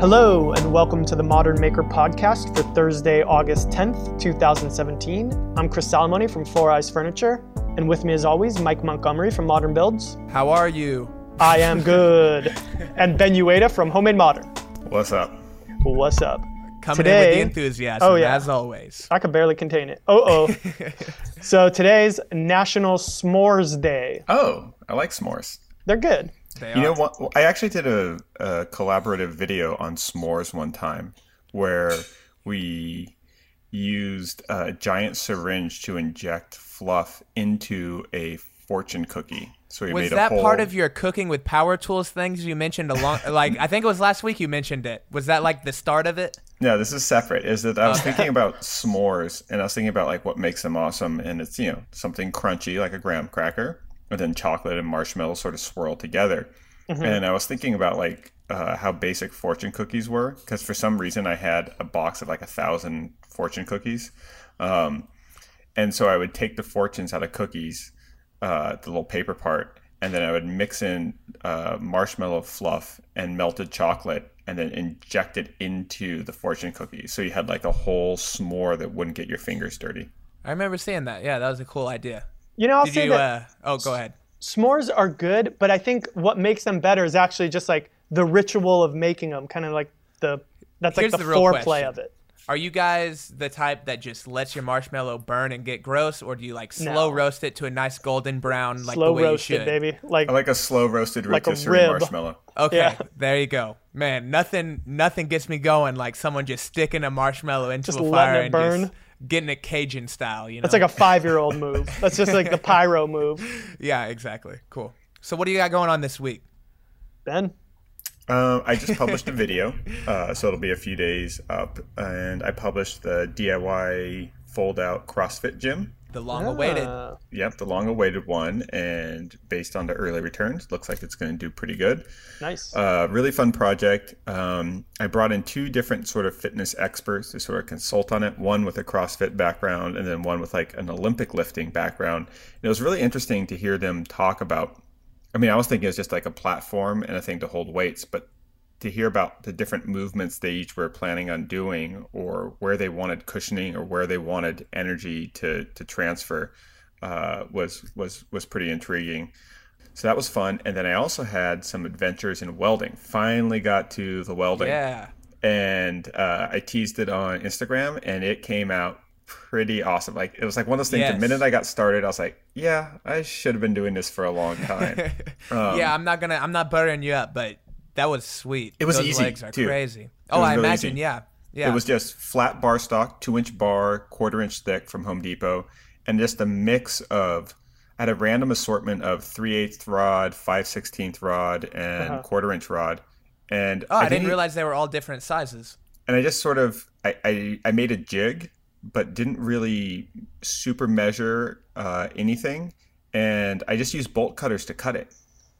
Hello, and welcome to the Modern Maker podcast for Thursday, August 10th, 2017. I'm Chris Salamone from Four Eyes Furniture, and with me, as always, Mike Montgomery from Modern Builds. How are you? I am good. and Ben Uyeda from Homemade Modern. What's up? What's up? Coming Today- in with the enthusiasm, Oh, yeah. as always. I could barely contain it. Oh, oh. so today's National S'mores Day. Oh, I like s'mores. They're good. They You know what? I actually did a, a collaborative video on s'mores one time where we used a giant syringe to inject fluff into a fortune cookie. So we Was made that a whole, part of your cooking with power tools things you mentioned along? like I think it was last week you mentioned it. Was that like the start of it? No, this is separate. Is that I was thinking about s'mores and I was thinking about like what makes them awesome, and it's you know something crunchy like a graham cracker, and then chocolate and marshmallow sort of swirl together. And I was thinking about like uh, how basic fortune cookies were because for some reason I had a box of like a thousand fortune cookies, um, and so I would take the fortunes out of cookies, uh, the little paper part, and then I would mix in uh, marshmallow fluff and melted chocolate, and then inject it into the fortune cookies. So you had like a whole s'more that wouldn't get your fingers dirty. I remember seeing that. Yeah, that was a cool idea. You know, I'll Did say you? that Uh, oh, go ahead. s'mores are good, but I think what makes them better is actually just like the ritual of making them, kind of like the that's Here's like the, the real foreplay question. of it. Are you guys the type that just lets your marshmallow burn and get gross, or do you like slow No. roast it to a nice golden brown, like Slow the way roasted, you should? baby. Like I like a slow roasted Like a rotisserie rib. marshmallow. Okay, Yeah. there you go, man. Nothing, nothing gets me going like someone just sticking a marshmallow into Just a letting fire it and burn. just getting it Cajun style. You know, that's like a five year old move. That's just like the pyro move. yeah, exactly. Cool. So, what do you got going on this week? Ben, Um, I just published a video, uh, so it'll be a few days up, and I published the DIY fold out CrossFit gym. The long-awaited. Ah, Yep, the long awaited one, and based on the early returns, looks like it's going to do pretty good. nice. Uh, really fun project. Um, I brought in two different sort of fitness experts to sort of consult on it. One with a CrossFit background, and then one with like an Olympic lifting background. And it was really interesting to hear them talk about. I mean, I was thinking it's just like a platform and a thing to hold weights, but to hear about the different movements they each were planning on doing, or where they wanted cushioning, or where they wanted energy to to transfer, uh, was was was pretty intriguing. So that was fun. And then I also had some adventures in welding. Finally got to the welding. yeah. And uh, I teased it on Instagram and it came out pretty awesome. Like it was like one of those things Yes. the minute I got started, I was like, yeah, I should have been doing this for a long time. Um, yeah, I'm not gonna. I'm not buttering you up, but that was sweet. It was Those easy, legs are too. crazy. Oh, I really imagine. easy. Yeah. Yeah. It was just flat bar stock, two inch bar, quarter inch thick from Home Depot, and just a mix of. I had a random assortment of 3 8 rod, five sixteenth rod, and Uh-huh. quarter inch rod. And Oh, I, didn't didn't- realize they were all different sizes. and I just sort of I, I, I made a jig, but didn't really super measure uh, anything, and I just used bolt cutters to cut it.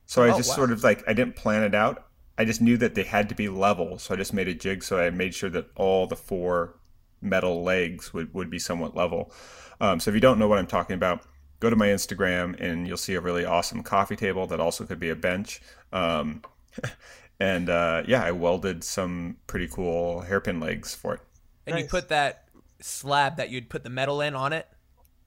So I Oh, just wow. sort of like I didn't plan it out. I just knew that they had to be level, so I just made a jig. So I made sure that all the four metal legs would, would be somewhat level. Um, so if you don't know what I'm talking about, go to my Instagram and you'll see a really awesome coffee table that also could be a bench. Um, and uh, yeah, I welded some pretty cool hairpin legs for it. And you put that slab that you'd put the metal in on it.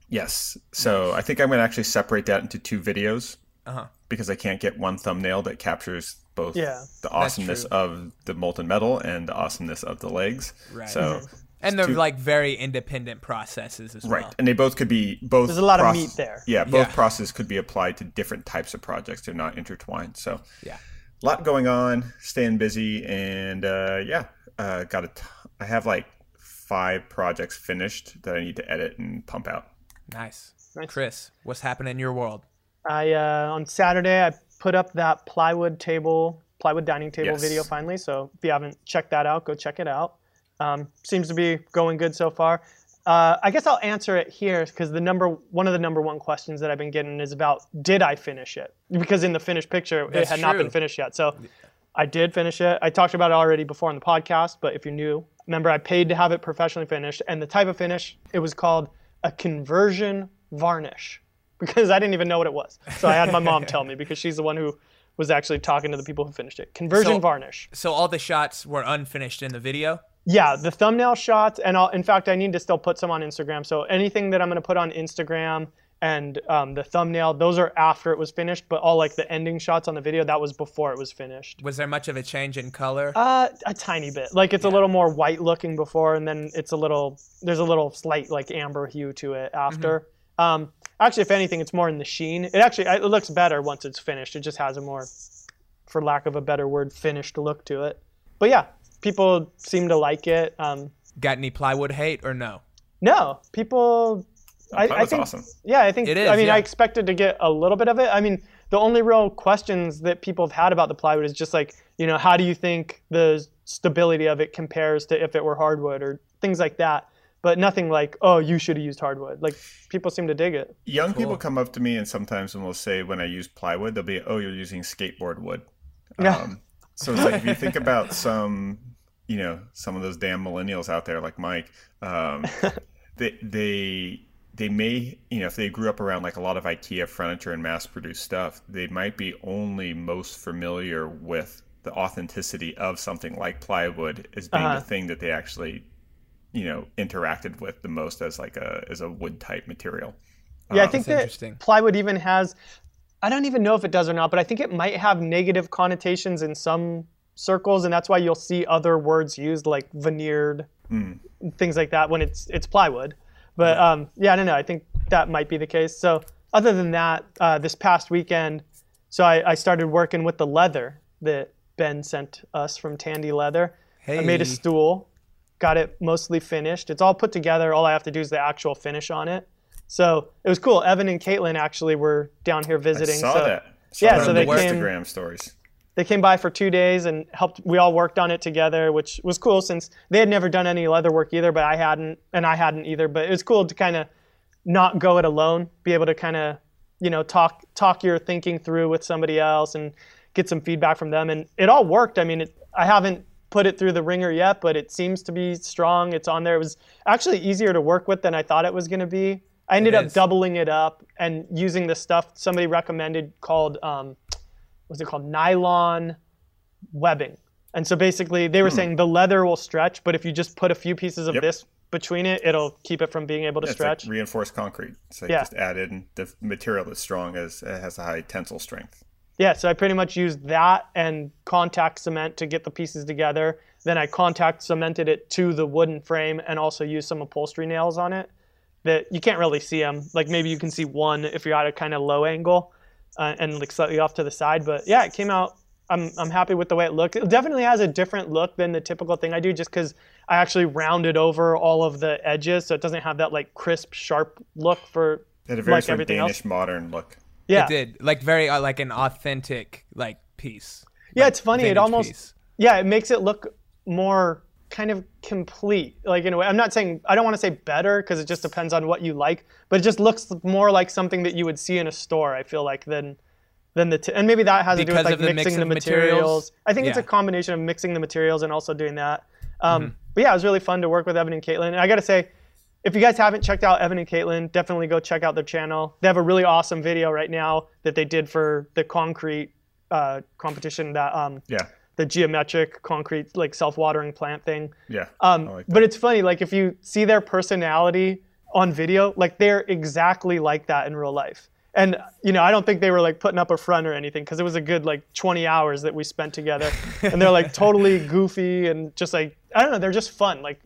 Yes. So I think I'm going to actually separate that into two videos Uh huh. because I can't get one thumbnail that captures both Yeah, the awesomeness of the molten metal and the awesomeness of the legs. Right. So And they're two- like very independent processes as right, well. Right. And they both could be both. There's a lot of meat there. Yeah, both Yeah. processes could be applied to different types of projects. They're not intertwined. So Yeah. a lot going on, staying busy, and uh, yeah, uh, got a. T- I have like five projects finished that I need to edit and pump out. Nice. Nice. Chris, what's happening in your world? I uh, on Saturday I put up that plywood table, plywood dining table Yes. video finally. So if you haven't checked that out, go check it out. Um, seems to be going good so far. Uh, I guess I'll answer it here because the number one of the number one questions that I've been getting is about did I finish it? Because in the finished picture it That's had not been finished yet. So I did finish it. I talked about it already before on the podcast, but if you're new, remember I paid to have it professionally finished, and the type of finish it was called a conversion varnish because I didn't even know what it was. So I had my mom tell me because she's the one who was actually talking to the people who finished it. Conversion So- varnish. So all the shots were unfinished in the video. Yeah, the thumbnail shots, and I'll, in fact, I need to still put some on Instagram. So anything that I'm going to put on Instagram and um, the thumbnail, those are after it was finished. But all like the ending shots on the video, that was before it was finished. Was there much of a change in color? Uh, a tiny bit. Like it's a little more white looking before, and then it's a little. There's a little slight like amber hue to it after. Um, actually, if anything, it's more in the sheen. It actually it looks better once it's finished. It just has a more, for lack of a better word, finished look to it. But yeah, people seem to like it. Um, Got any plywood hate or no? no, people. I, I think, awesome. Yeah, I think. It is, I mean, yeah. I expected to get a little bit of it. I mean, the only real questions that people have had about the plywood is just like, you know, how do you think the stability of it compares to if it were hardwood or things like that. But nothing like, oh, you should have used hardwood. Like people seem to dig it. Young people come up to me and sometimes when we'll say when I use plywood, they'll be, "Oh, you're using skateboard wood." Yeah. Um, so it's like if you think about some, you know, some of those damn millennials out there like Mike, um, they they they may, you know, if they grew up around like a lot of IKEA furniture and mass-produced stuff, they might be only most familiar with the authenticity of something like plywood as being Uh-huh. the thing that they actually, you know, interacted with the most as like a as a wood type material. Yeah, I Um, think that interesting. plywood even has. I don't even know if it does or not, but I think it might have negative connotations in some circles, and that's why you'll see other words used like veneered, Mm. things like that when it's it's plywood. But um, yeah, I don't know. I think that might be the case. So other than that, uh, this past weekend, so I, I started working with the leather that Ben sent us from Tandy Leather. I made a stool, got it mostly finished. It's all put together. All I have to do is the actual finish on it. So it was cool. Evan and Katelyn actually were down here visiting. I saw so that. Saw Yeah, that so they the came- Instagram stories. they came by for two days and helped. We all worked on it together, which was cool since they had never done any leather work either, but I hadn't, and I hadn't either. But it was cool to kind of not go it alone, be able to kind of, you know, talk talk your thinking through with somebody else and get some feedback from them. And it all worked. I mean, it, I haven't put it through the ringer yet, but it seems to be strong. It's on there. It was actually easier to work with than I thought it was going to be. I ended up doubling it up and using the stuff somebody recommended called um, what's it called nylon webbing and so basically they were saying the leather will stretch but if you just put a few pieces of Yep. this between it it'll keep it from being able to It's stretch like reinforced concrete. So Yeah. just add in the material that's strong as it has a high tensile strength. Yeah so i pretty much used that and contact cement to get the pieces together then i contact cemented it to the wooden frame and also used some upholstery nails on it that you can't really see them like maybe you can see one if you're at a kind of low angle uh, and like slightly off to the side but yeah it came out I'm, I'm happy with the way it looked. It definitely has a different look than the typical thing I do just because I actually rounded over all of the edges so it doesn't have that like crisp, sharp look for It had a very like sort of everything Danish else. modern look. Yeah. It did like very uh, like an authentic like piece. Yeah, it's funny. It almost piece. yeah, it makes it look more kind of complete. Like in a way, I'm not saying I don't want to say better because it just depends on what you like, but it just looks more like something that you would see in a store. I feel like than than the t- and maybe that has to do with like the mixing the materials. materials? I think it's a combination of mixing the materials and also doing that. Um, Mm-hmm. But yeah, it was really fun to work with Evan and Katelyn. And I got to say, if you guys haven't checked out Evan and Katelyn, definitely go check out their channel. They have a really awesome video right now that they did for the concrete uh, competition that um, Yeah. the geometric concrete like self-watering plant thing. Yeah. Um, like but it's funny, like if you see their personality on video, like they're exactly like that in real life. And you know, I don't think they were like putting up a front or anything because it was a good like 20 hours that we spent together, and they're like totally goofy and just like I don't know, they're just fun. Like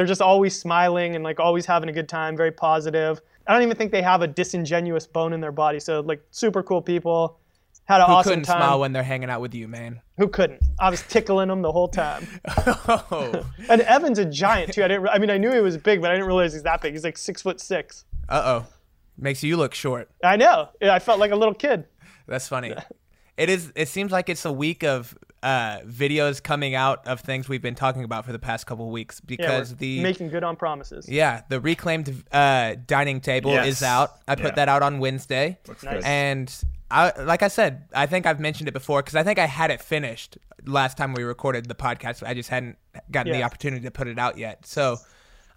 they're just always smiling and like always having a good time, very positive. I don't even think they have a disingenuous bone in their body. So like super cool people. Had an Who awesome couldn't time. smile when they're hanging out with you, man? Who couldn't? I was tickling them the whole time. Oh, And Evan's a giant too. I didn't. I mean, I knew he was big, but I didn't realize he's that big. He's like six foot six. uh oh, makes you look short. I know. Yeah, I felt like a little kid. That's funny. It is. It seems like it's a week of uh, videos coming out of things we've been talking about for the past couple of weeks Yeah, because we're the making good on promises. yeah the reclaimed uh, dining table Yes. is out. I put Yeah. that out on Wednesday, Looks Nice. and I like I said, I think I've mentioned it before because I think I had it finished last time we recorded the podcast. I just hadn't gotten the opportunity to put it out yet. So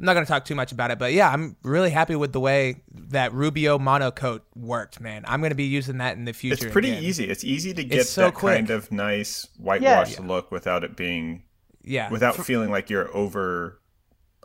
I'm not going to talk too much about it, but yeah, I'm really happy with the way that Rubio monocoat worked, man. I'm gonna be using that in the future. It's pretty again. easy. It's easy to get so that quick. kind of nice whitewash look without it being Yeah. without feeling like you're over.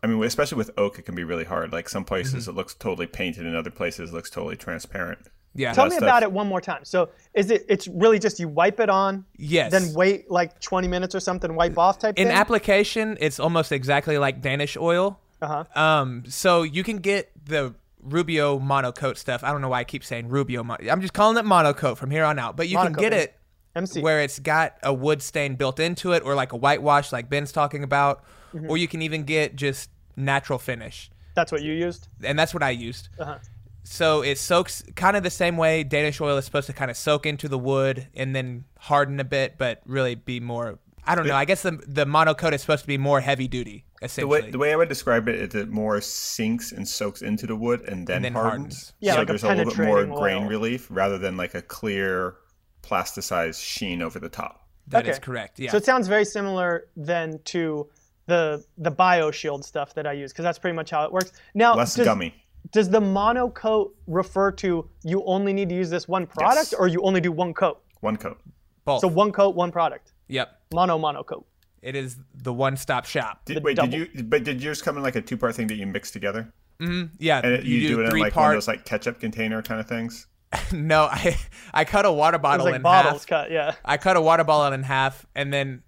I mean, especially with oak, it can be really hard. Like some places Mm-hmm. it looks totally painted, and other places it looks totally transparent. yeah. Tell me stuff- about it one more time. So is it? It's really just you wipe it on, yes. then wait like 20 minutes or something, wipe off type thing? in thing. application, it's almost exactly like Danish oil. Uh huh. Um, so you can get the Rubio monocoat stuff. I don't know why I keep saying Rubio. Mon- I'm just calling it monocoat from here on out. But you can get it MC. where it's got a wood stain built into it, or like a whitewash, like Ben's talking about, Mm-hmm. or you can even get just natural finish, That's what you used. and that's what I used. Uh huh. So it soaks kind of the same way Danish oil is supposed to kind of soak into the wood and then harden a bit, but really be more. I don't know. I guess the the monocoat is supposed to be more heavy duty, The essentially. way the way I would describe it is it more sinks and soaks into the wood and then, then hardens. hardens. Yeah, so like there's a, little bit more penetrating grain relief rather than like a clear plasticized sheen over the top. That is Okay. correct. Yeah. So it sounds very similar then to the the BioShield stuff that I use because that's pretty much how it works. Now, Less does, gummy. does the monocoat refer to you only need to use this one product, Yes. or you only do one coat? One coat. Both. So one coat, one product. Yep. Mono monocoat. It is the one-stop shop. Did, wait, double. did you? But did yours come in like a two-part thing that you mix together? Yeah, And it, you, do, it in three like one of those like ketchup container kind of things. no, I I cut a water It's bottle like in bottles half. cut. Yeah. I cut a water bottle in half, and then,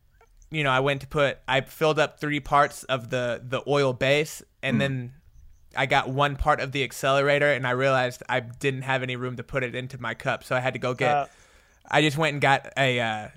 you know, I went to put. I filled up three parts of the the oil base, and Hmm. then I got one part of the accelerator, and I realized I didn't have any room to put it into my cup, so I had to go get. Uh, I just went and got a uh,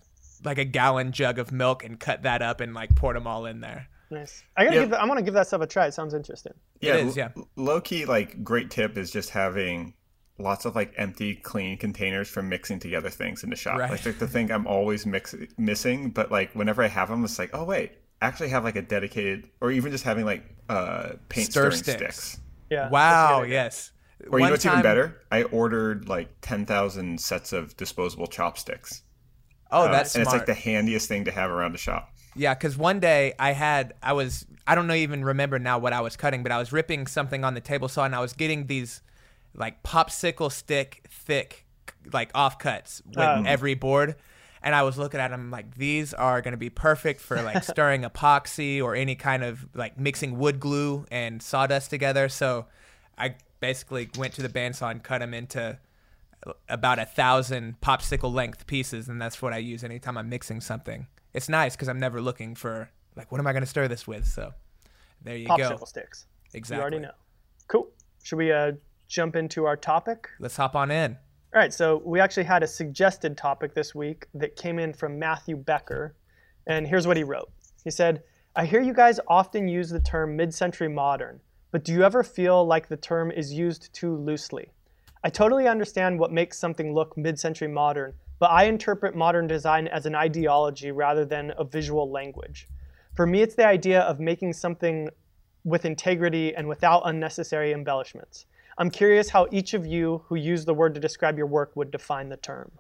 like a gallon jug of milk and cut that up and like poured them all in there. nice. I gotta Yeah. give. That, I want to give that stuff a try. It sounds interesting. Yeah, is, yeah. Low key, like great tip is just having lots of like empty, clean containers for mixing together things in the shop. Right. Like the, the thing I'm always mix, missing, but like whenever I have them, it's like, oh wait, I actually have like a dedicated, or even just having like uh, paint Stir stirring sticks. sticks. Yeah. Wow. Yes. Or you One know what's even better? I ordered like ten thousand sets of disposable chopsticks. Oh, Uh, that's and smart. it's like the handiest thing to have around the shop. Yeah, because one day I had, I was, I don't know even remember now what I was cutting, but I was ripping something on the table saw and I was getting these like popsicle stick thick, like offcuts with Oh. every board. And I was looking at them like these are going to be perfect for like stirring epoxy or any kind of like mixing wood glue and sawdust together. So I basically went to the bandsaw and cut them into about a thousand popsicle length pieces, and that's what I use anytime I'm mixing something. It's nice because I'm never looking for like what am I going to stir this with. So there you Popsicle go. Popsicle sticks. Exactly. You already know. Cool. Should we uh, jump into our topic? Let's hop on in. All right, so we actually had a suggested topic this week that came in from Matthew Becker, and here's what he wrote. He said, I hear you guys often use the term mid century modern, but do you ever feel like the term is used too loosely? I totally understand what makes something look mid century modern, but I interpret modern design as an ideology rather than a visual language. For me, it's the idea of making something with integrity and without unnecessary embellishments. I'm curious how each of you who use the word to describe your work would define the term.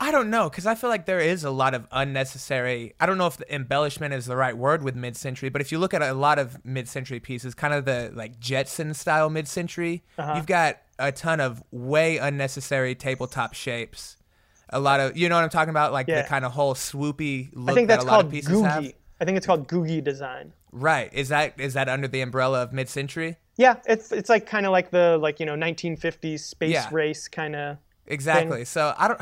I don't know because I feel like there is a lot of unnecessary. I don't know if the embellishment is the right word with mid-century, but if you look at a lot of mid-century pieces, kind of the like Jetson style mid-century, uh-huh. you've got a ton of way unnecessary tabletop shapes. A lot of you know what I'm talking about, like Yeah. the kind of whole swoopy look I think that that's a lot of pieces have. googie. I think it's called googie design. Right? Is that is that under the umbrella of mid-century? Yeah, it's it's like kind of like the like you know 1950s space Yeah. race kind of. Exactly. So I don't,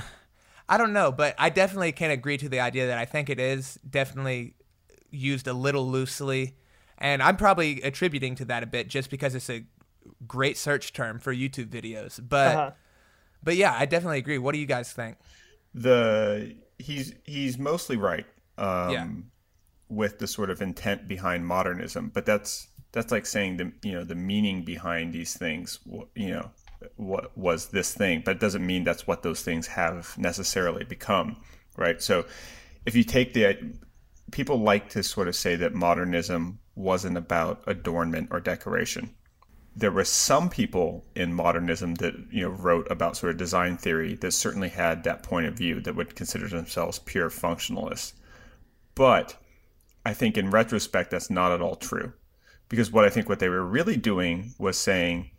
I don't know, but I definitely can agree to the idea that I think it is definitely used a little loosely, and I'm probably attributing to that a bit just because it's a great search term for YouTube videos. But Uh-huh. but yeah, I definitely agree. What do you guys think? the he's he's mostly right um, Yeah. with the sort of intent behind modernism, but that's that's like saying the you know the meaning behind these things. wh- You know, what was this thing? But it doesn't mean that's what those things have necessarily become, right? So, if you take the people like to sort of say that modernism wasn't about adornment or decoration there were some people in modernism that you know wrote about sort of design theory that certainly had that point of view that would consider themselves pure functionalists. But i think in retrospect that's not at all true. Because what i think what they were really doing was saying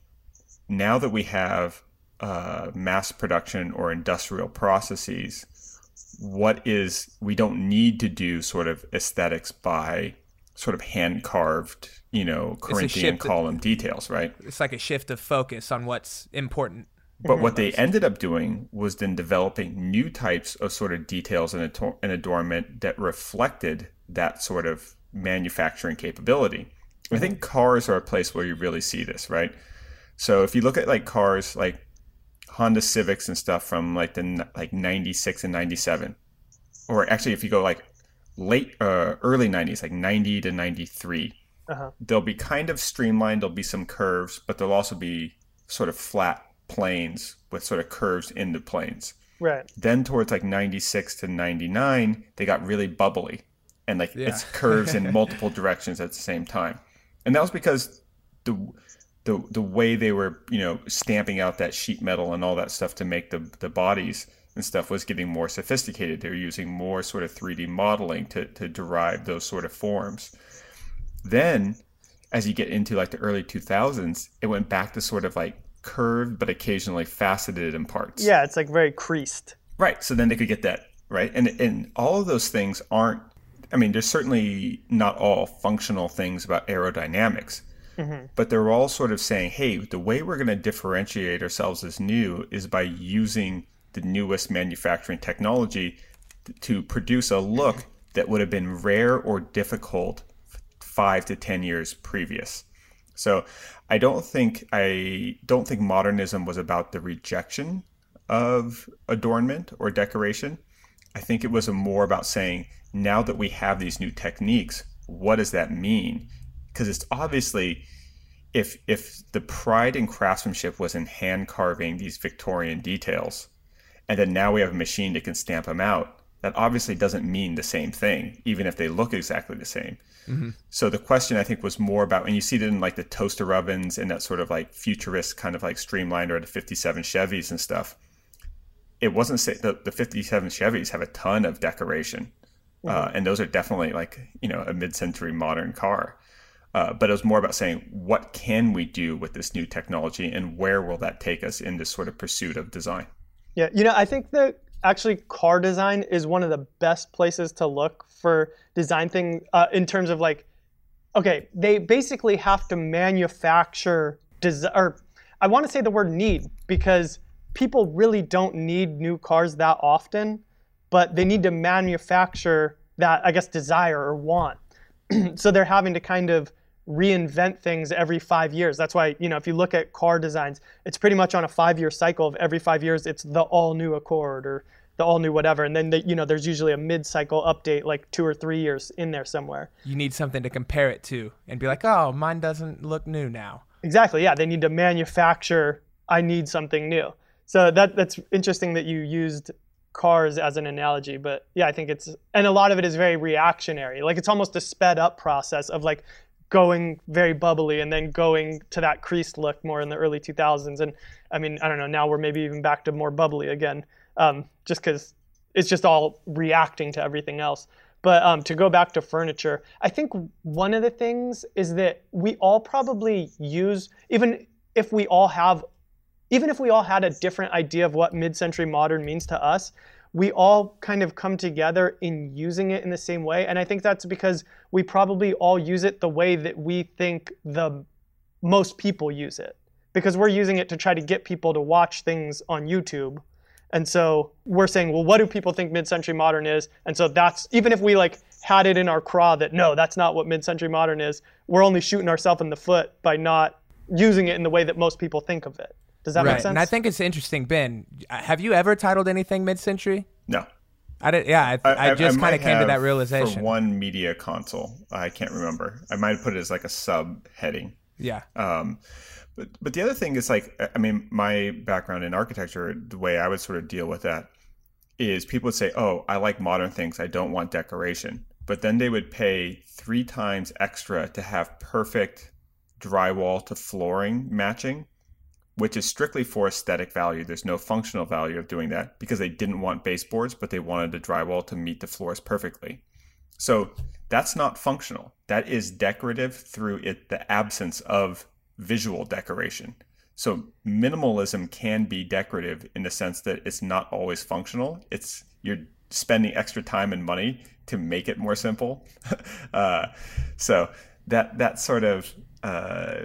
now that we have uh, mass production or industrial processes, what is we don't need to do sort of aesthetics by sort of hand carved, you know, Corinthian column details, right? It's like a shift of focus on what's important. But what they ended up doing was then developing new types of sort of details and, and adornment that reflected that sort of manufacturing capability. I think cars are a place where you really see this, right? So if you look at like cars like Honda Civics and stuff from like the like 96 and 97 or actually if you go like late uh, early 90s like 90 to 93 uh-huh. they'll be kind of streamlined there'll be some curves but there'll also be sort of flat planes with sort of curves in the planes right then towards like 96 to 99 they got really bubbly and like yeah. it's curves in multiple directions at the same time and that was because the the the way they were you know stamping out that sheet metal and all that stuff to make the the bodies and stuff was getting more sophisticated. They were using more sort of 3D modeling to to derive those sort of forms. Then, as you get into like the early 2000s, it went back to sort of like curved but occasionally faceted in parts. Yeah, it's like very creased. Right. So then they could get that right, and and all of those things aren't. I mean, there's certainly not all functional things about aerodynamics, Mm-hmm. But they're all sort of saying, hey, the way we're going to differentiate ourselves as new is by using the newest manufacturing technology to produce a look that would have been rare or difficult five to 10 years previous. So I don't think I don't think modernism was about the rejection of adornment or decoration. I think it was more about saying now that we have these new techniques, what does that mean? because it's obviously if if the pride in craftsmanship was in hand carving these Victorian details, and then now we have a machine that can stamp them out, that obviously doesn't mean the same thing, even if they look exactly the same. Mm-hmm. So the question I think was more about, and you see it in like the toaster ovens and that sort of like futurist kind of like streamlined or the 57 Chevys and stuff. It wasn't say the, the 57 Chevys have a ton of decoration. Mm-hmm. Uh, and those are definitely like, you know, a mid-century modern car. Uh, but it was more about saying what can we do with this new technology and where will that take us in this sort of pursuit of design yeah you know i think that actually car design is one of the best places to look for design thing uh, in terms of like okay they basically have to manufacture design or i want to say the word need because people really don't need new cars that often but they need to manufacture that i guess desire or want. So they're having to kind of reinvent things every five years. That's why, you know, if you look at car designs, it's pretty much on a five year cycle of every five years, it's the all new Accord or the all new whatever. And then, you know, there's usually a mid cycle update like two or three years in there somewhere. You need something to compare it to and be like, oh, mine doesn't look new now. Exactly. Yeah. They need to manufacture, I need something new. So that that's interesting that you used cars as an analogy but yeah i think it's and a lot of it is very reactionary like it's almost a sped up process of like going very bubbly and then going to that creased look more in the early 2000s. And I mean, I don't know, now we're maybe even back to more bubbly again, um, just because it's just all reacting to everything else. But um, to go back to furniture, I think one of the things is that we all probably use, even if we all have, even if we all had a different idea of what mid century modern means to us, we all kind of come together in using it in the same way. And I think that's because we probably all use it the way that we think the most people use it. Because we're using it to try to get people to watch things on YouTube. And so we're saying, well, what do people think mid-century modern is? And so that's even if we like had it in our craw that no, that's not what mid-century modern is, we're only shooting ourselves in the foot by not using it in the way that most people think of it. Does that right. make sense? And I think it's interesting, Ben. Have you ever titled anything mid-century? No. I did. Yeah, I, I, I just kind of came to that realization. For one media console, I can't remember. I might have put it as like a subheading. Yeah. Um, but but the other thing is like, I mean, my background in architecture, the way I would sort of deal with that is people would say, "Oh, I like modern things. I don't want decoration." But then they would pay three times extra to have perfect drywall to flooring matching which is strictly for aesthetic value. There's no functional value of doing that because they didn't want baseboards, but they wanted the drywall to meet the floors perfectly. So that's not functional. That is decorative through it the absence of visual decoration. So minimalism can be decorative in the sense that it's not always functional. It's you're spending extra time and money to make it more simple. uh, so that that sort of uh,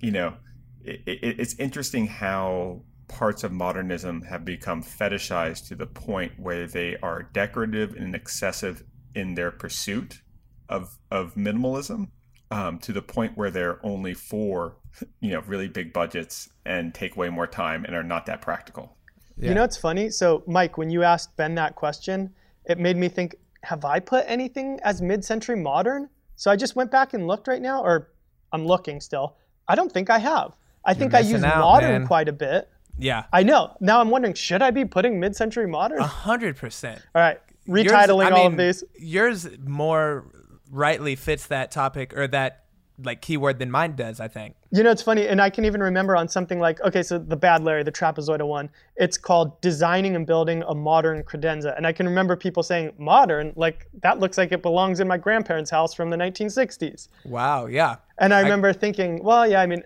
you know it, it, it's interesting how parts of modernism have become fetishized to the point where they are decorative and excessive in their pursuit of of minimalism um, to the point where they're only for you know really big budgets and take way more time and are not that practical. Yeah. You know what's funny? So Mike, when you asked Ben that question, it made me think: Have I put anything as mid-century modern? So I just went back and looked right now, or I'm looking still. I don't think I have. I think I use out, modern man. quite a bit. Yeah. I know. Now I'm wondering, should I be putting mid-century modern? A hundred percent. All right, retitling yours, all mean, of these. Yours more rightly fits that topic or that like keyword than mine does, I think. You know, it's funny, and I can even remember on something like, okay, so the Bad Larry, the trapezoidal one, it's called Designing and Building a Modern Credenza. And I can remember people saying, modern, like that looks like it belongs in my grandparents' house from the 1960s. Wow, yeah. And I remember I, thinking, well, yeah, I mean,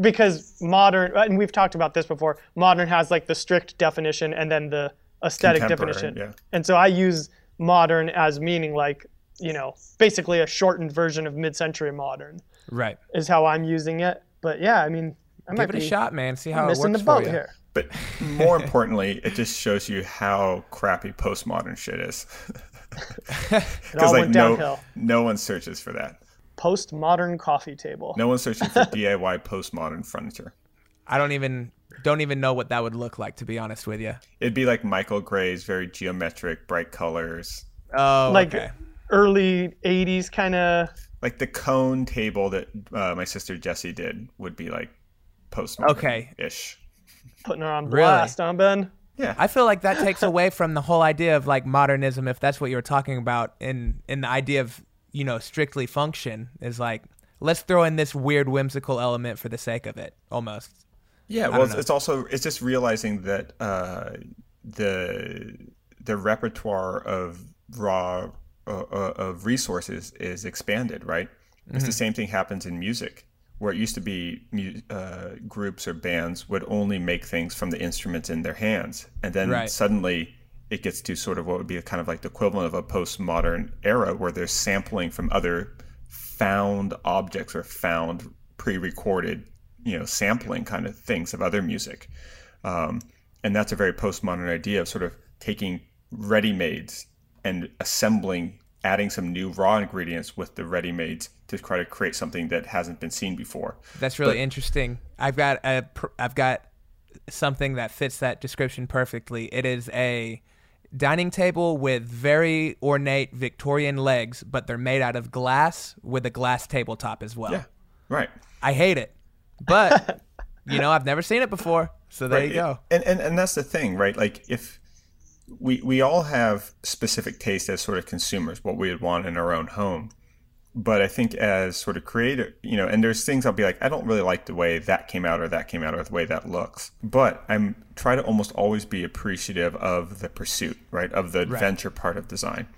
because modern, uh, and we've talked about this before, modern has like the strict definition and then the aesthetic definition. Yeah. And so I use modern as meaning like you know, basically a shortened version of mid-century modern. Right. Is how I'm using it. But yeah, I mean, I give it a shot, man. See how I'm it works the boat for you. Here. But more importantly, it just shows you how crappy postmodern shit is. Because like no, no one searches for that. Postmodern coffee table. No one's searching for DIY postmodern furniture. I don't even don't even know what that would look like to be honest with you. It'd be like Michael Graves very geometric, bright colors. Oh, like okay early 80s kind of like the cone table that uh, my sister Jessie did would be like post okay ish putting her on blast really? on Ben yeah I feel like that takes away from the whole idea of like modernism if that's what you were talking about in in the idea of you know strictly function is like let's throw in this weird whimsical element for the sake of it almost yeah well it's, it's, also it's just realizing that uh, the the repertoire of raw uh, uh, of resources is expanded, right? Mm-hmm. It's the mm-hmm. same thing happens in music, where it used to be uh, groups or bands would only make things from the instruments in their hands, and then right. suddenly it gets to sort of what would be a kind of like the equivalent of a postmodern era, where there's sampling from other found objects or found pre-recorded, you know, sampling kind of things of other music, um, and that's a very postmodern idea of sort of taking ready-mades and assembling, adding some new raw ingredients with the ready-mades to try to create something that hasn't been seen before. That's really but, interesting. I've got a, I've got something that fits that description perfectly. It is a dining table with very ornate Victorian legs, but they're made out of glass with a glass tabletop as well. Yeah, right. I hate it, but you know I've never seen it before, so there right. you go. And, and and that's the thing, right? Like if we we all have specific taste as sort of consumers, what we would want in our own home. But I think as sort of creator, you know, and there's things I'll be like, I don't really like the way that came out or that came out or the way that looks. But I'm try to almost always be appreciative of the pursuit, right, of the adventure right. part of design.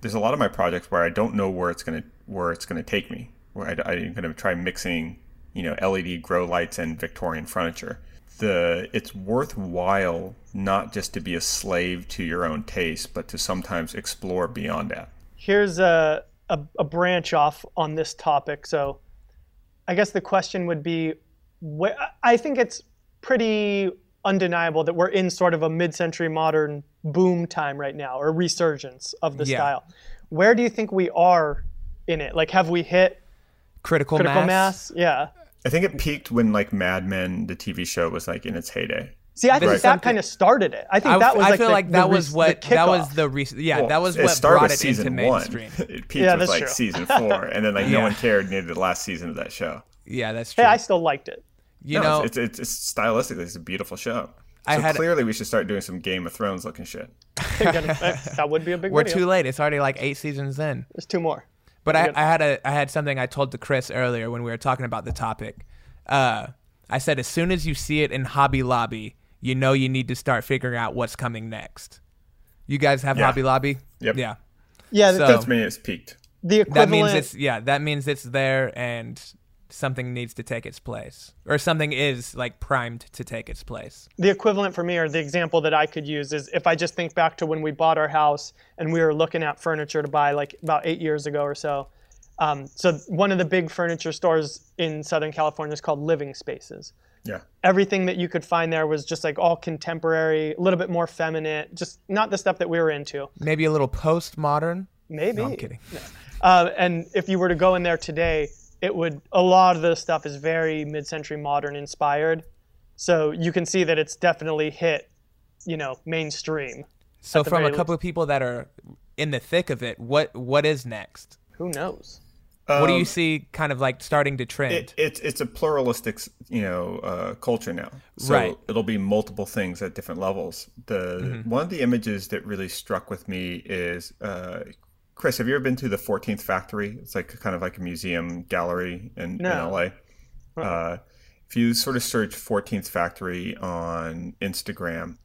There's a lot of my projects where I don't know where it's gonna where it's gonna take me. Where I, I'm gonna try mixing, you know, LED grow lights and Victorian furniture the it's worthwhile not just to be a slave to your own taste, but to sometimes explore beyond that. Here's a, a, a branch off on this topic. So, I guess the question would be, wh- I think it's pretty undeniable that we're in sort of a mid-century modern boom time right now, or resurgence of the yeah. style. Where do you think we are in it? Like, have we hit critical, critical mass? mass? Yeah. I think it peaked when like Mad Men, the TV show, was like in its heyday. See, I think right. that kind of started it. I think I, that was. I like feel the, like that the, was what that was the re- yeah well, that was what brought it into mainstream. One. it peaked yeah, with like true. season four, and then like yeah. no one cared near the last season of that show. Yeah, that's true. Hey, I still liked it. You no, know, it's, it's, it's, stylistically it's a beautiful show. So I had, clearly we should start doing some Game of Thrones looking shit. that would be a big. We're video. too late. It's already like eight seasons in. There's two more. But I, I had a I had something I told to Chris earlier when we were talking about the topic uh, I said, as soon as you see it in Hobby Lobby, you know you need to start figuring out what's coming next. You guys have yeah. Hobby Lobby? Yep. Yeah. Yeah, so, that's me. It's peaked. The equivalent. That means it's yeah. That means it's there, and something needs to take its place or something is like primed to take its place. The equivalent for me, or the example that I could use, is if I just think back to when we bought our house and we were looking at furniture to buy, like about eight years ago or so. Um, so one of the big furniture stores in Southern California is called Living Spaces. Yeah. Everything that you could find there was just like all contemporary, a little bit more feminine, just not the stuff that we were into. Maybe a little postmodern. Maybe. No, I'm kidding. Uh, and if you were to go in there today, it would a lot of the stuff is very mid-century modern inspired. So you can see that it's definitely hit, you know, mainstream. So from a very couple of people that are in the thick of it, what what is next? Who knows? What do Um, you see kind of like starting to trend? It, it's it's a pluralistic, you know, uh, culture now. So Right. it'll be multiple things at different levels. The one of the images that really struck with me is uh, Chris. Have you ever been to the 14th Factory? It's like kind of like a museum gallery in, No. in LA. Uh, if you sort of search 14th Factory on Instagram,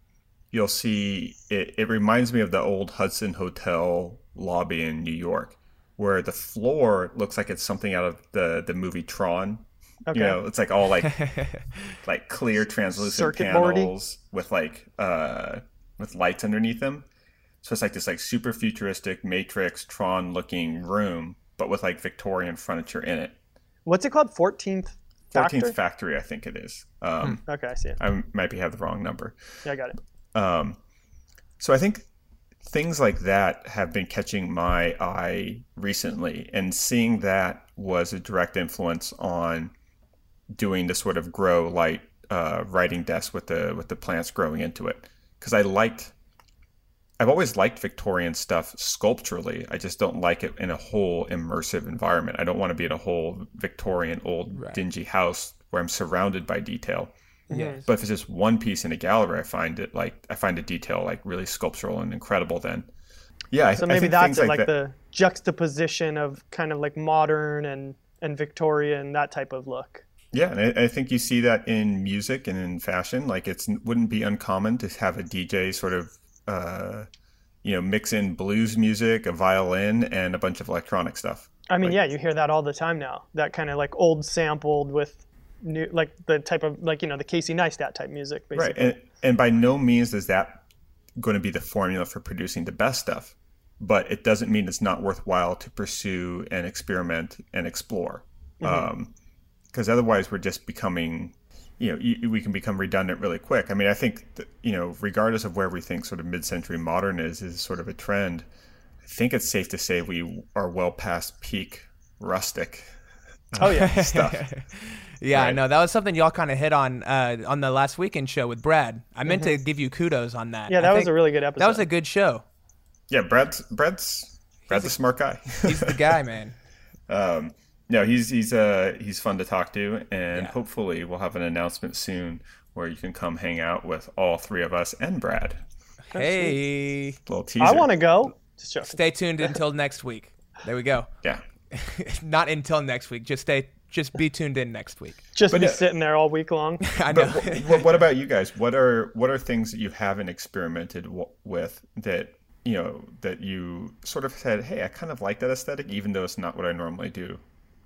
you'll see it, it reminds me of the old Hudson Hotel lobby in New York, where the floor looks like it's something out of the, the movie Tron. Okay. You know, it's like all like like clear translucent Circuit panels with like uh with lights underneath them. So it's like this like super futuristic Matrix Tron looking room, but with like Victorian furniture in it. What's it called? 14th 14th Factory, I think it is. Um, Okay, I see it. I might be have the wrong number. Yeah, I got it. Um, so I think things like that have been catching my eye recently, and seeing that was a direct influence on doing the sort of grow light uh, writing desk with the with the plants growing into it because I liked. I've always liked Victorian stuff sculpturally. I just don't like it in a whole immersive environment. I don't want to be in a whole Victorian old Right. dingy house where I'm surrounded by detail. Yeah. But if it's just one piece in a gallery, I find it like I find the detail like really sculptural and incredible. Then, yeah, So I maybe think that's it, like, like that. the juxtaposition of kind of like modern and and Victorian that type of look. Yeah, and I, I think you see that in music and in fashion. Like it's wouldn't be uncommon to have a DJ sort of uh, you know mix in blues music, a violin, and a bunch of electronic stuff. I mean, Like- yeah, you hear that all the time now. That kind of like old sampled with new, like the type of like you know the Casey Neistat type music, Right, basically. and and by no means is that going to be the formula for producing the best stuff, but it doesn't mean it's not worthwhile to pursue and experiment and explore, mm-hmm. um, because otherwise we're just becoming, you know, you, we can become redundant really quick. I mean, I think that, you know, regardless of where we think sort of mid-century modern is, is sort of a trend. I think it's safe to say we are well past peak rustic oh yeah, stuff. Yeah, I Right. know that was something y'all kind of hit on uh, on the last weekend show with Brad. I meant to give you kudos on that. Mm-hmm. yeah, I that was a really good episode. that was a good show. yeah, Brad's Brad's Brad's a smart guy. He's the guy, man. Um, no, he's he's uh he's fun to talk to, and Yeah. hopefully we'll have an announcement soon where you can come hang out with all three of us and Brad. Hey, little teaser. I want to go. Just joking. stay tuned until next week. There we go. Yeah, Not until next week. Just stay. Just be tuned in next week. Just But be no- sitting there all week long. I know. but what, what about you guys? What are what are things that you haven't experimented w- with that you know that you sort of said, hey, I kind of like that aesthetic, even though it's not what I normally do.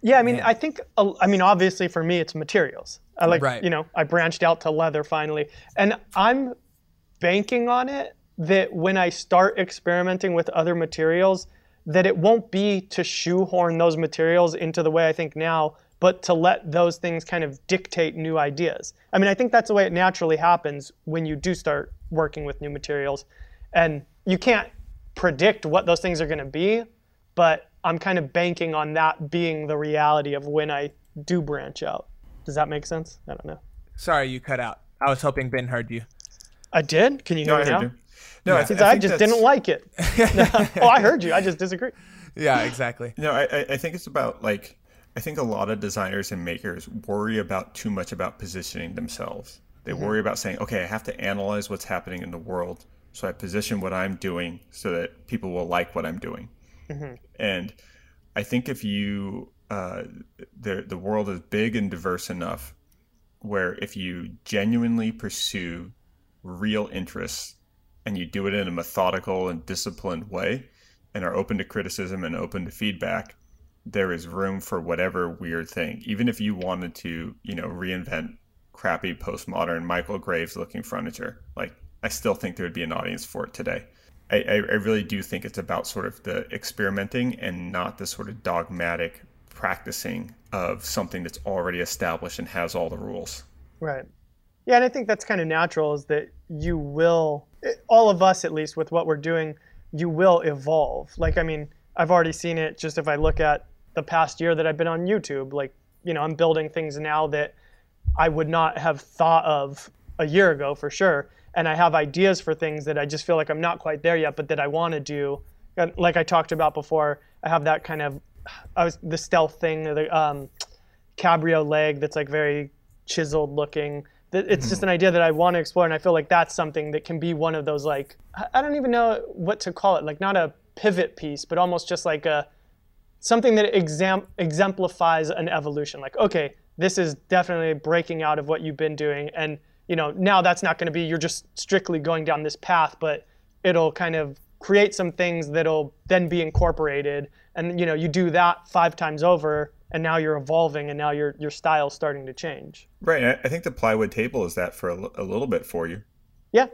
Yeah, I mean, I think, uh, I mean, obviously for me, it's materials. I like, Right. you know, I branched out to leather finally. And I'm banking on it that when I start experimenting with other materials, that it won't be to shoehorn those materials into the way I think now, but to let those things kind of dictate new ideas. I mean, I think that's the way it naturally happens when you do start working with new materials. And you can't predict what those things are going to be, but I'm kind of banking on that being the reality of when I do branch out. Does that make sense? I don't know. Sorry, you cut out. I was hoping Ben heard you. I did? Can you hear No, me now? you. No, I, th- I I, think just that's- didn't like it. oh, I heard you. I just disagree. Yeah, exactly. No, I, I- I think it's about like I think a lot of designers and makers worry about too much about positioning themselves. They worry about saying, okay, I have to analyze what's happening in the world, so I position what I'm doing so that people will like what I'm doing. And I think if you uh, the the world is big and diverse enough where if you genuinely pursue real interests and you do it in a methodical and disciplined way and are open to criticism and open to feedback, there is room for whatever weird thing. Even if you wanted to, you know, reinvent crappy postmodern Michael Graves looking furniture, like I still think there would be an audience for it today. I, I, really do think it's about sort of the experimenting and not the sort of dogmatic practicing of something that's already established and has all the rules. Right. Yeah, and I think that's kind of natural is that you will, all of us at least, with what we're doing, you will evolve. Like, I mean, I've already seen it just if I look at the past year that I've been on YouTube. Like, you know, I'm building things now that I would not have thought of a year ago for sure. And I have ideas for things that I just feel like I'm not quite there yet, but that I want to do. Like I talked about before, I have that kind of, I was the stealth thing, the um, cabriole leg that's like very chiseled looking it's just an idea that I want to explore, and I feel like that's something that can be one of those like I don't even know what to call it, like not a pivot piece, but almost just like a something that exam- exemplifies an evolution. Like, okay, this is definitely breaking out of what you've been doing, and you know now that's not going to be you're just strictly going down this path, but it'll kind of create some things that'll then be incorporated, and you know you do that five times over and now you're evolving and now your your style's starting to change right i think the plywood table is that for a, a little bit for you yeah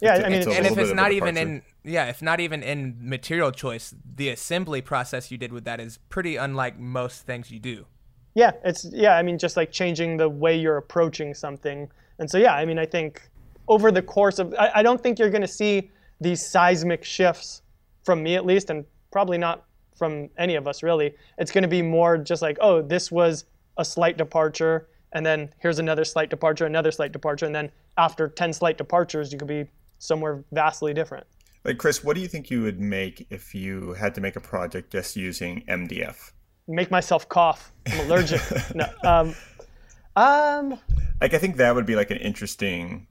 yeah I mean, and if it's not even in yeah, if not even in material choice, the assembly process you did with that is pretty unlike most things you do. Yeah, it's yeah. I mean, just like changing the way you're approaching something, and so yeah. I mean, I think over the course of, I, I don't think you're going to see these seismic shifts from me at least, and probably not from any of us really. It's going to be more just like, oh, this was a slight departure, and then here's another slight departure, another slight departure, and then after 10 slight departures, you could be somewhere vastly different. Like, Chris, what do you think you would make if you had to make a project just using MDF? Make myself cough. I'm allergic. no. Um, um, like, I think that would be like an interesting.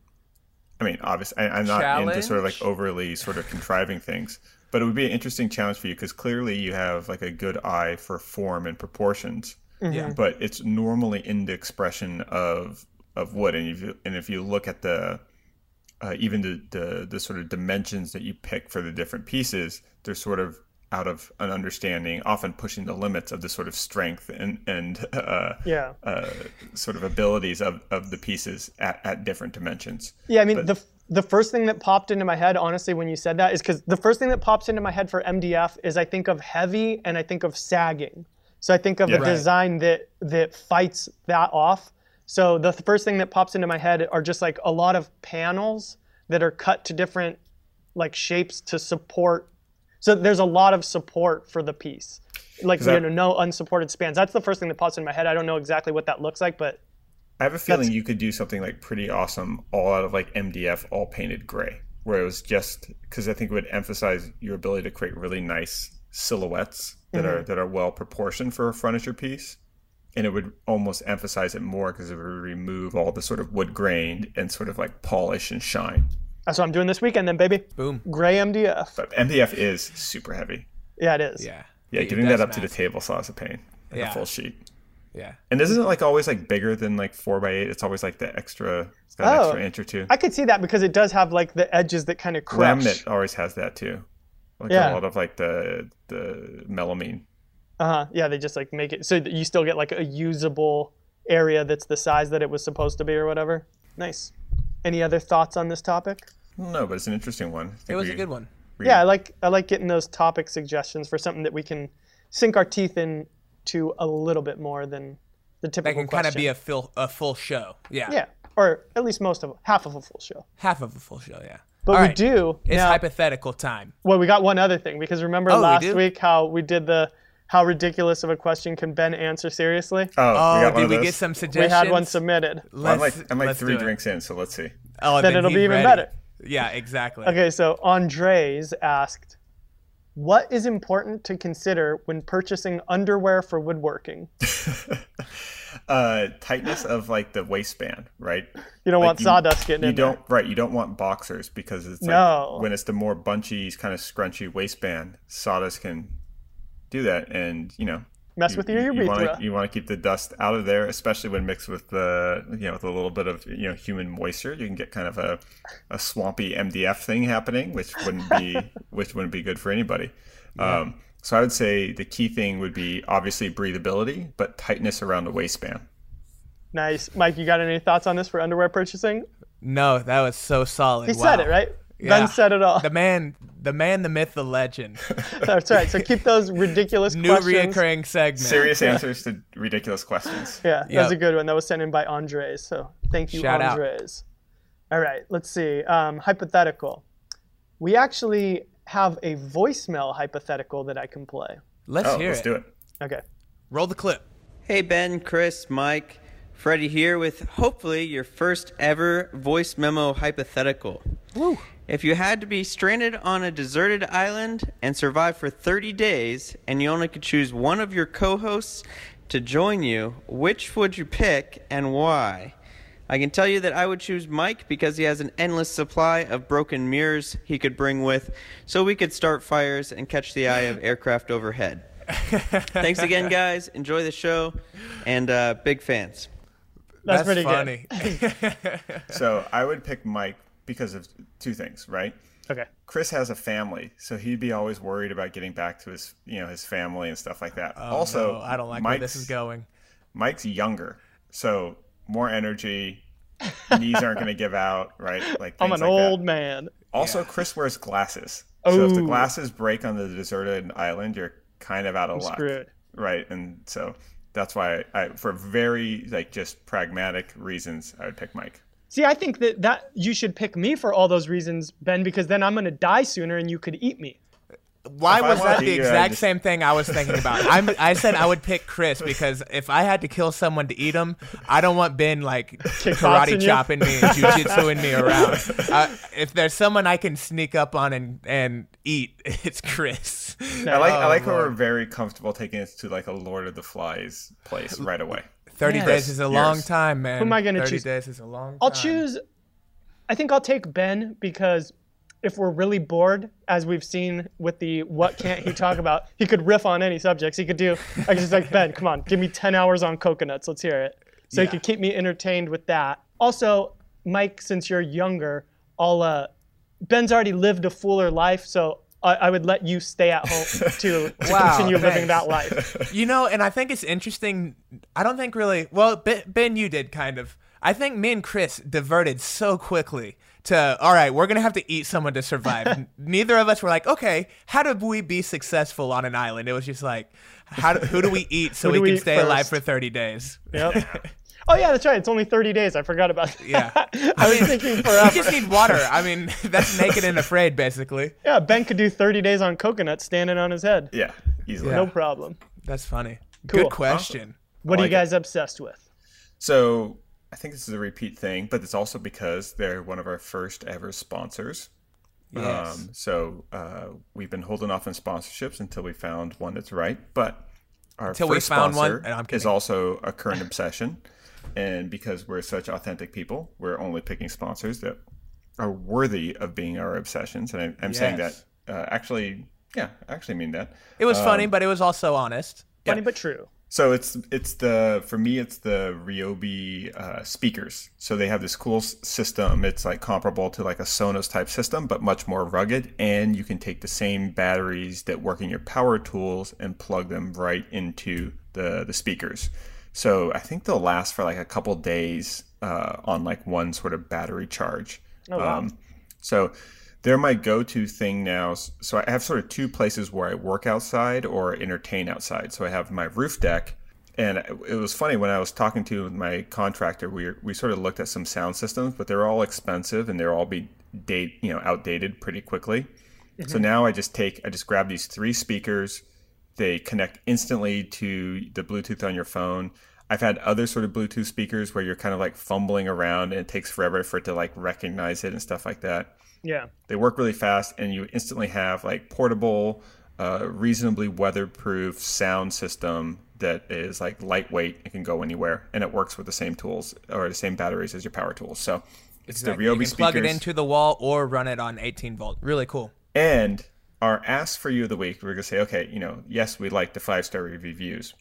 I mean, obviously, I, am not challenge? into sort of like overly sort of contriving things, but it would be an interesting challenge for you because clearly you have like a good eye for form and proportions. Mm-hmm. Yeah. But it's normally in the expression of of wood, and if you, and if you look at the uh, even the, the the sort of dimensions that you pick for the different pieces, they're sort of out of an understanding, often pushing the limits of the sort of strength and and uh, yeah uh, sort of abilities of, of the pieces at, at different dimensions. Yeah, I mean but, the the first thing that popped into my head, honestly, when you said that, is because the first thing that pops into my head for MDF is I think of heavy and I think of sagging. So I think of yeah. a right. design that that fights that off. So the first thing that pops into my head are just like a lot of panels that are cut to different like shapes to support. So there's a lot of support for the piece, like that, you know, no unsupported spans. That's the first thing that pops in my head. I don't know exactly what that looks like, but I have a feeling That's... you could do something like pretty awesome, all out of like MDF, all painted gray, where it was just because I think it would emphasize your ability to create really nice silhouettes that mm-hmm. are that are well proportioned for a furniture piece, and it would almost emphasize it more because it would remove all the sort of wood grain and sort of like polish and shine. That's what I'm doing this weekend, then, baby. Boom. Gray MDF. But MDF is super heavy. Yeah, it is. Yeah. Yeah, getting that up massive. to the table saw us a pain. Like yeah. a full sheet. Yeah. And isn't it like always like bigger than like four by eight? It's always like the extra, it's got oh, extra inch or two. I could see that because it does have like the edges that kind of crush. Laminate always has that too. Like yeah. a lot of like the the melamine. Uh huh. Yeah, they just like make it so you still get like a usable area that's the size that it was supposed to be or whatever. Nice. Any other thoughts on this topic? No, but it's an interesting one. It was we, a good one. Yeah, I like I like getting those topic suggestions for something that we can sink our teeth in to a little bit more than the typical. That can kind of be a full a full show. Yeah. Yeah, or at least most of them. half of a full show. Half of a full show. Yeah. But All we right. do. It's now, hypothetical time. Well, we got one other thing because remember oh, last we week how we did the how ridiculous of a question can Ben answer seriously? Oh, oh we did we get some suggestions? We had one submitted. Well, I'm like, I'm like three drinks in, so let's see. Oh, then, then it'll be even ready. better. Yeah, exactly. Okay, so Andres asked, what is important to consider when purchasing underwear for woodworking? uh, tightness of like the waistband, right? You don't like want you, sawdust getting you in don't, there. Right, you don't want boxers because it's like no. when it's the more bunchy, kind of scrunchy waistband, sawdust can do that, and you know mess you, with your urethra. You want to keep the dust out of there, especially when mixed with the you know with a little bit of you know human moisture. You can get kind of a, a swampy MDF thing happening, which wouldn't be which wouldn't be good for anybody. Yeah. Um, So I would say the key thing would be obviously breathability, but tightness around the waistband. Nice, Mike. You got any thoughts on this for underwear purchasing? No, that was so solid. He wow. said it right. Yeah. Ben said it all. The man, the man, the myth, the legend. That's right. So keep those ridiculous New questions. reoccurring segment. Serious answers to ridiculous questions. Yeah, that Yep. was a good one. That was sent in by Andres. So thank you, Shout out. Andres. All right, let's see. Um, hypothetical. We actually have a voicemail hypothetical that I can play. Let's Oh, hear let's it. do it. Okay. Roll the clip. Hey Ben, Chris, Mike, Freddie here with hopefully your first ever voice memo hypothetical. Woo. If you had to be stranded on a deserted island and survive for 30 days and you only could choose one of your co-hosts to join you, which would you pick and why? I can tell you that I would choose Mike because he has an endless supply of broken mirrors he could bring with so we could start fires and catch the eye of aircraft overhead. Thanks again, guys. Enjoy the show and uh, big fans. That's, pretty good. So I would pick Mike because of two things, right? Okay. Chris has a family, so he'd be always worried about getting back to his, you know, his family and stuff like that. Oh, also, Oh, No, I don't like where Mike's, this is going. Mike's younger, so more energy. knees aren't going to give out, right? Like I'm an like that. old man. Also, Chris wears glasses, so if the glasses break on the deserted island, you're kind of out of luck, screwed. right? And so that's why I, for very like just pragmatic reasons, I would pick Mike. See, I think that, that you should pick me for all those reasons, Ben, because then I'm going to die sooner and you could eat me. Why If was that the eat you, I'd exact just- same thing I was thinking about? I'm, I said I would pick Chris because if I had to kill someone to eat him, I don't want Ben like Kickboxing karate you? chopping me and jujitsuing me around. Uh, if there's someone I can sneak up on and, and eat, it's Chris. I like I Oh, like how we're very comfortable taking it to like a Lord of the Flies place right away. 30 Yeah. days is a long time, man. Who am I gonna choose? 30 choose? days is a long time. I'll choose. I think I'll take Ben because if we're really bored, as we've seen with the what can't he talk about, he could riff on any subjects. He could do. I could just like Ben, come on, give me ten hours on coconuts. Let's hear it. So he Yeah. could keep me entertained with that. Also, Mike, since you're younger, I'll. Uh, Ben's already lived a fuller life, so I, I would let you stay at home to, to Wow, continue living thanks. that life. You know, and I think it's interesting. I don't think really. Well, Ben, you did kind of. I think me and Chris diverted so quickly to. All right, we're gonna have to eat someone to survive. Neither of us were like, okay, how do we be successful on an island? It was just like, how do, who do we eat so we we can stay alive for 30 days? Yep. Oh yeah, that's right. It's only 30 days. I forgot about that. Yeah. I was thinking for us. You forever. just need water. I mean, that's naked and afraid, basically. Yeah, Ben could do 30 days on coconuts standing on his head. Yeah, easily. No problem. That's funny. Cool. Good question. What are like you it. guys obsessed with? So I think this is a repeat thing, but it's also because they're one of our first ever sponsors. Yes. Um, so uh, we've been holding off on sponsorships until we found one that's right. But our Until we first found one, sponsor and I'm is also a current obsession. And because we're such authentic people, we're only picking sponsors that are worthy of being our obsessions. And I, I'm saying that uh, actually, yeah, I actually mean that. It was funny, Um, but it was also honest. Funny but true. So it's it's the for me it's the Ryobi uh, speakers. So they have this cool s- system. It's like comparable to like a Sonos type system, but much more rugged. And you can take the same batteries that work in your power tools and plug them right into the the speakers. So I think they'll last for like a couple days uh, on like one sort of battery charge. Oh, wow. Um, so they're my go-to thing now. So I have sort of two places where I work outside or entertain outside. So I have my roof deck, and it was funny when I was talking to my contractor. We we sort of looked at some sound systems, but they're all expensive and they're all be date you know outdated pretty quickly. So now I just take I just grab these three speakers. They connect instantly to the Bluetooth on your phone. I've had other sort of Bluetooth speakers where you're kind of like fumbling around and it takes forever for it to like recognize it and stuff like that. Yeah. They work really fast, and you instantly have like portable, uh, reasonably weatherproof sound system that is like lightweight and can go anywhere, and it works with the same tools or the same batteries as your power tools. So it's Exactly. the you Ryobi can speakers. plug it into the wall or run it on 18 volt. Really cool. And our ask for you of the week, we're gonna say, okay, you know, yes, we like the five star reviews,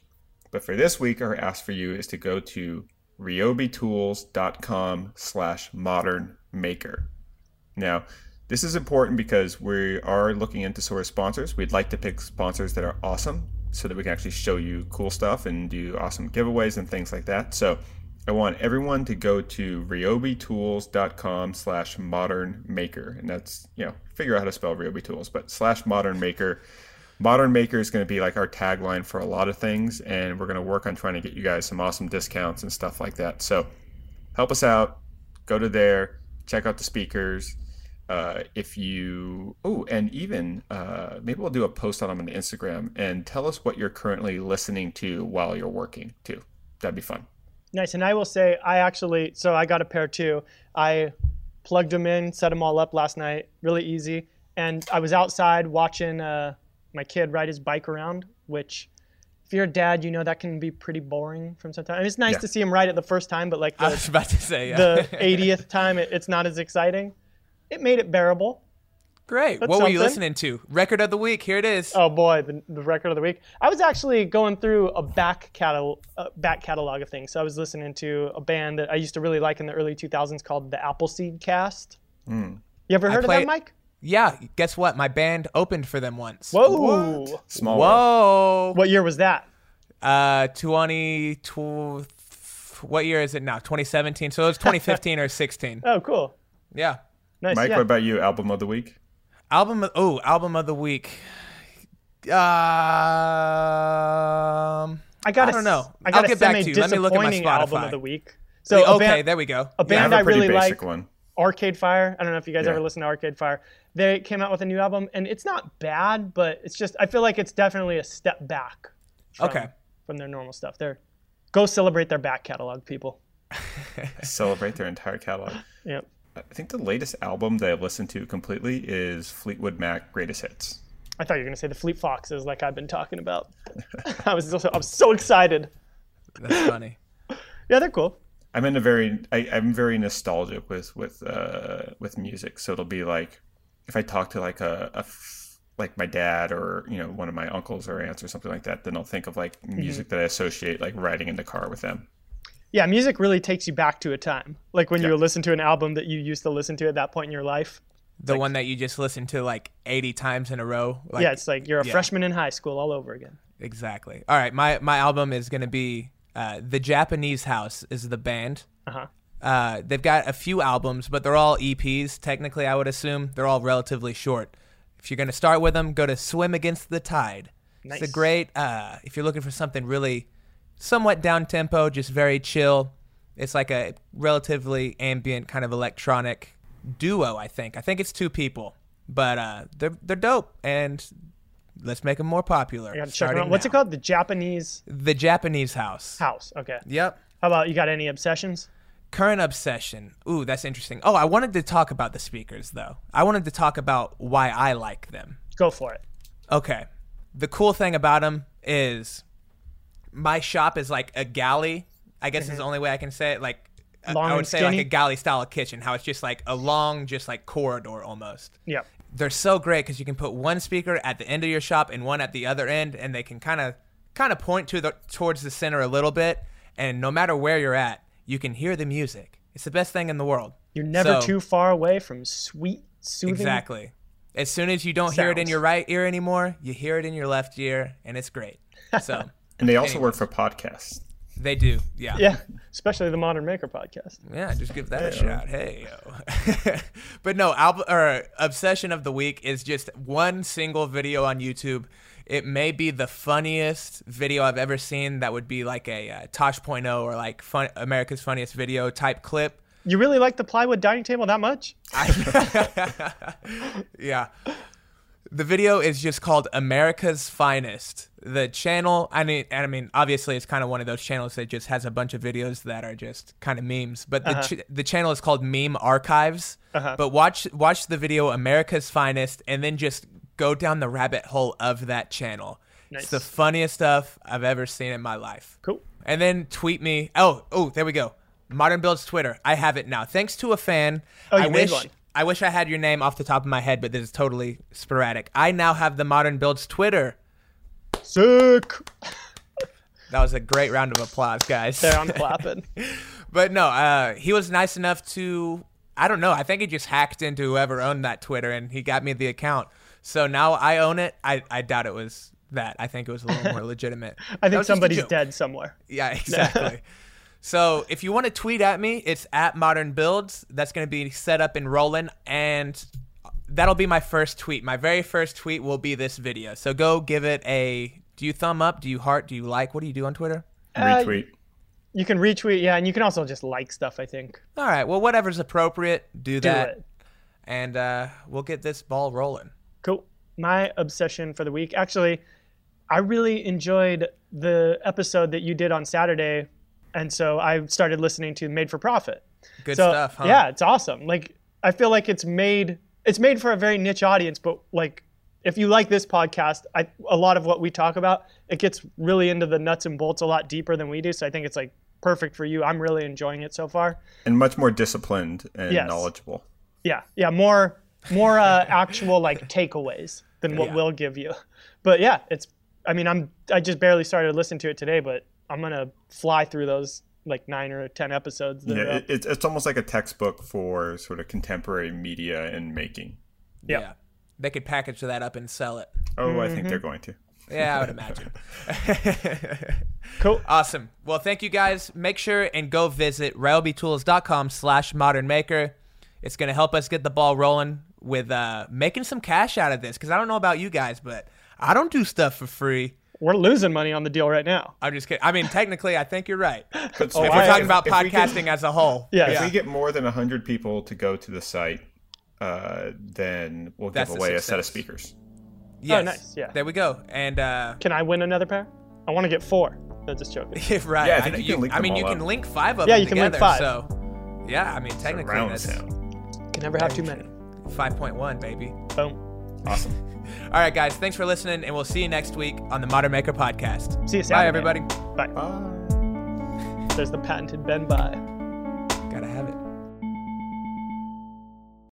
but for this week, our ask for you is to go to ryobitools.com slash modern maker. Now, this is important because we are looking into source sponsors. We'd like to pick sponsors that are awesome so that we can actually show you cool stuff and do awesome giveaways and things like that. So I want everyone to go to ryobitools.com slash modern maker. And that's, you know, figure out how to spell Ryobi Tools, but slash modern maker. Modern Maker is going to be like our tagline for a lot of things, and we're going to work on trying to get you guys some awesome discounts and stuff like that. So help us out. Go to there, check out the speakers. Uh, if you, oh, and even uh, maybe we'll do a post on them on Instagram and tell us what you're currently listening to while you're working too. That'd be fun. Nice. And I will say, I actually, so I got a pair too. I plugged them in, set them all up last night, really easy. And I was outside watching uh, my kid ride his bike around, which, if you're a dad, you know that can be pretty boring from sometimes. I mean, it's nice Yeah. to see him ride it the first time, but like I the, was about to say, yeah. the 80th time, it, it's not as exciting. It made it bearable. Great. That's what were you listening to? Record of the week. Here it is. Oh boy, the, the record of the week. I was actually going through a back catalog, uh, back catalog of things. So I was listening to a band that I used to really like in the early 2000s called the Appleseed Cast. You ever heard of played- that, Mike? Yeah. Guess what? My band opened for them once. Whoa! Small world. Whoa. What year was that? Uh, 20, tw- what year is it now? 2017. So it was 2015 or 16. Oh, cool. Yeah. Nice. Mike, yeah. what about you? Album of the week? Album. Of, oh, album of the week. Um, I got. I don't know. I got I'll get back to you. Let me look at my semi-disappointing album Spotify. of the week. So a okay, band, there we go. a I band have I a pretty really basic like, one. Arcade Fire. I don't know if you guys Yeah. ever listen to Arcade Fire. They came out with a new album, and it's not bad, but it's just I feel like it's definitely a step back. From, Okay. From their normal stuff. They're go celebrate their back catalog, people. Celebrate their entire catalog. Yep. I think the latest album that I've listened to completely is Fleetwood Mac Greatest Hits. I thought you were gonna say the Fleet Foxes, like I've been talking about. I was also, I was so excited. That's funny. Yeah, they're cool. I'm in a very I, I'm very nostalgic with with uh, with music. So it'll be like if I talk to like a, a f- like my dad or you know one of my uncles or aunts or something like that, then I'll think of like music that I associate like riding in the car with them. Yeah, music really takes you back to a time, like when you listen to an album that you used to listen to at that point in your life. The one that you just listened to like 80 times in a row. Like, yeah, it's like you're a yeah. freshman in high school all over again. Exactly. All right, my my album is gonna be uh, the Japanese House is the band. Uh-huh. Uh, they've got a few albums, but they're all EPs. Technically, I would assume they're all relatively short. If you're gonna start with them, go to Swim Against the Tide. Nice. It's a great. Uh, if you're looking for something really, somewhat down tempo, just very chill. It's like a relatively ambient kind of electronic duo. I think. I think it's two people, but uh, they're they're dope and. Let's make them more popular. I gotta check them out. What's now. it called? The Japanese The Japanese house. house. Okay. Yep. How about you got any obsessions? Current obsession. Ooh, that's interesting. Oh, I wanted to talk about the speakers though. I wanted to talk about why I like them. Go for it. Okay. The cool thing about them is my shop is like a galley. I guess is the only way I can say it. Like I- Mm-hmm. Long I would say like a galley style kitchen. How it's just like a long, just like corridor almost. Yeah. They're so great because you can put one speaker at the end of your shop and one at the other end, and they can kind of kind of point to the towards the center a little bit. And no matter where you're at, you can hear the music. It's the best thing in the world. You're never So- too far away from sweet, soothing. Exactly. As soon as you don't hear it in your right ear anymore, you hear it in your left ear, and it's great. So And they also work for podcasts. they do, yeah. Yeah, especially the Modern Maker podcast. Yeah, just give that a shot. Hey, yo. but no, album or obsession of the week is just one single video on YouTube. It may be the funniest video I've ever seen. That would be like a uh, Tosh.0 or like fun, America's Funniest Video type clip. You really like the plywood dining table that much? Yeah. The video is just called America's Finest. The channel, I mean, I mean, obviously, it's kind of one of those channels that just has a bunch of videos that are just kind of memes. But the uh-huh. ch- the channel is called Meme Archives. Uh-huh. But watch watch the video America's Finest, and then just go down the rabbit hole of that channel. Nice. It's the funniest stuff I've ever seen in my life. Cool. And then tweet me. Oh, oh, there we go. Modern Builds Twitter. I have it now. Thanks to a fan. Oh, you I made wish one. I wish I had your name off the top of my head, but this is totally sporadic. I now have the Modern Builds Twitter. Sick. That was a great round of applause, guys. There, I'm clapping. but no, uh, he was nice enough to I don't know. I think he just hacked into whoever owned that Twitter and he got me the account. So now I own it. I, I doubt it was that. I think it was a little more legitimate. I think was just a somebody's dead somewhere. Yeah, exactly. So if you want to tweet at me, it's at Modern Builds. That's going to be set up and rolling, and that'll be my first tweet. My very first tweet will be this video. So go give it a. Do you thumb up? Do you heart? Do you like? What do you do on Twitter? Uh, Retweet. You can retweet, yeah, and you can also just like stuff. I think. All right. Well, whatever's appropriate, do Do that, it. and uh, we'll get this ball rolling. Cool. My obsession for the week. Actually, I really enjoyed the episode that you did on Saturday, and so I started listening to Made for Profit. Good so, stuff, huh? Yeah, it's awesome. Like I feel like it's made it's made for a very niche audience, but like if you like this podcast, I, a lot of what we talk about, it gets really into the nuts and bolts a lot deeper than we do. So I think it's like perfect for you. I'm really enjoying it so far. And much more disciplined and Yes. knowledgeable. Yeah, yeah, more more uh, actual like takeaways than what Yeah. we'll give you. But yeah, it's. I mean, I'm. I just barely started listening to it today, but I'm gonna fly through those like nine or ten episodes. That Yeah, it, it's it's almost like a textbook for sort of contemporary media and making. Yeah. They could package that up and sell it. Oh, I Mm-hmm. think they're going to. Yeah, I would imagine. cool. Awesome. Well, thank you guys. Make sure and go visit ryobitools.com slash modern maker. It's going to help us get the ball rolling with uh, making some cash out of this. Because I don't know about you guys, but I don't do stuff for free. We're losing money on the deal right now. I'm just kidding. I mean, technically, I think you're right. But if if we're I- talking about if we get- podcasting as a whole. Yeah. If we get more than 100 people to go to the site, uh, then we'll That's give away a set of speakers. Yes. Oh, nice. Yeah. There we go. And, uh, Can I win another pair? I want to get four. That's just joking. right. Yeah, I think know you I mean, you all can link five of Yeah, them you can link five. So, yeah, I mean, technically, Surround that's sound. Can never have too many. 5.1, baby. Boom. Awesome. All right, guys. Thanks for listening, and we'll see you next week on the Modern Maker podcast. See you Bye, everybody. Bye. Bye. There's the patented Ben bye. Gotta have it.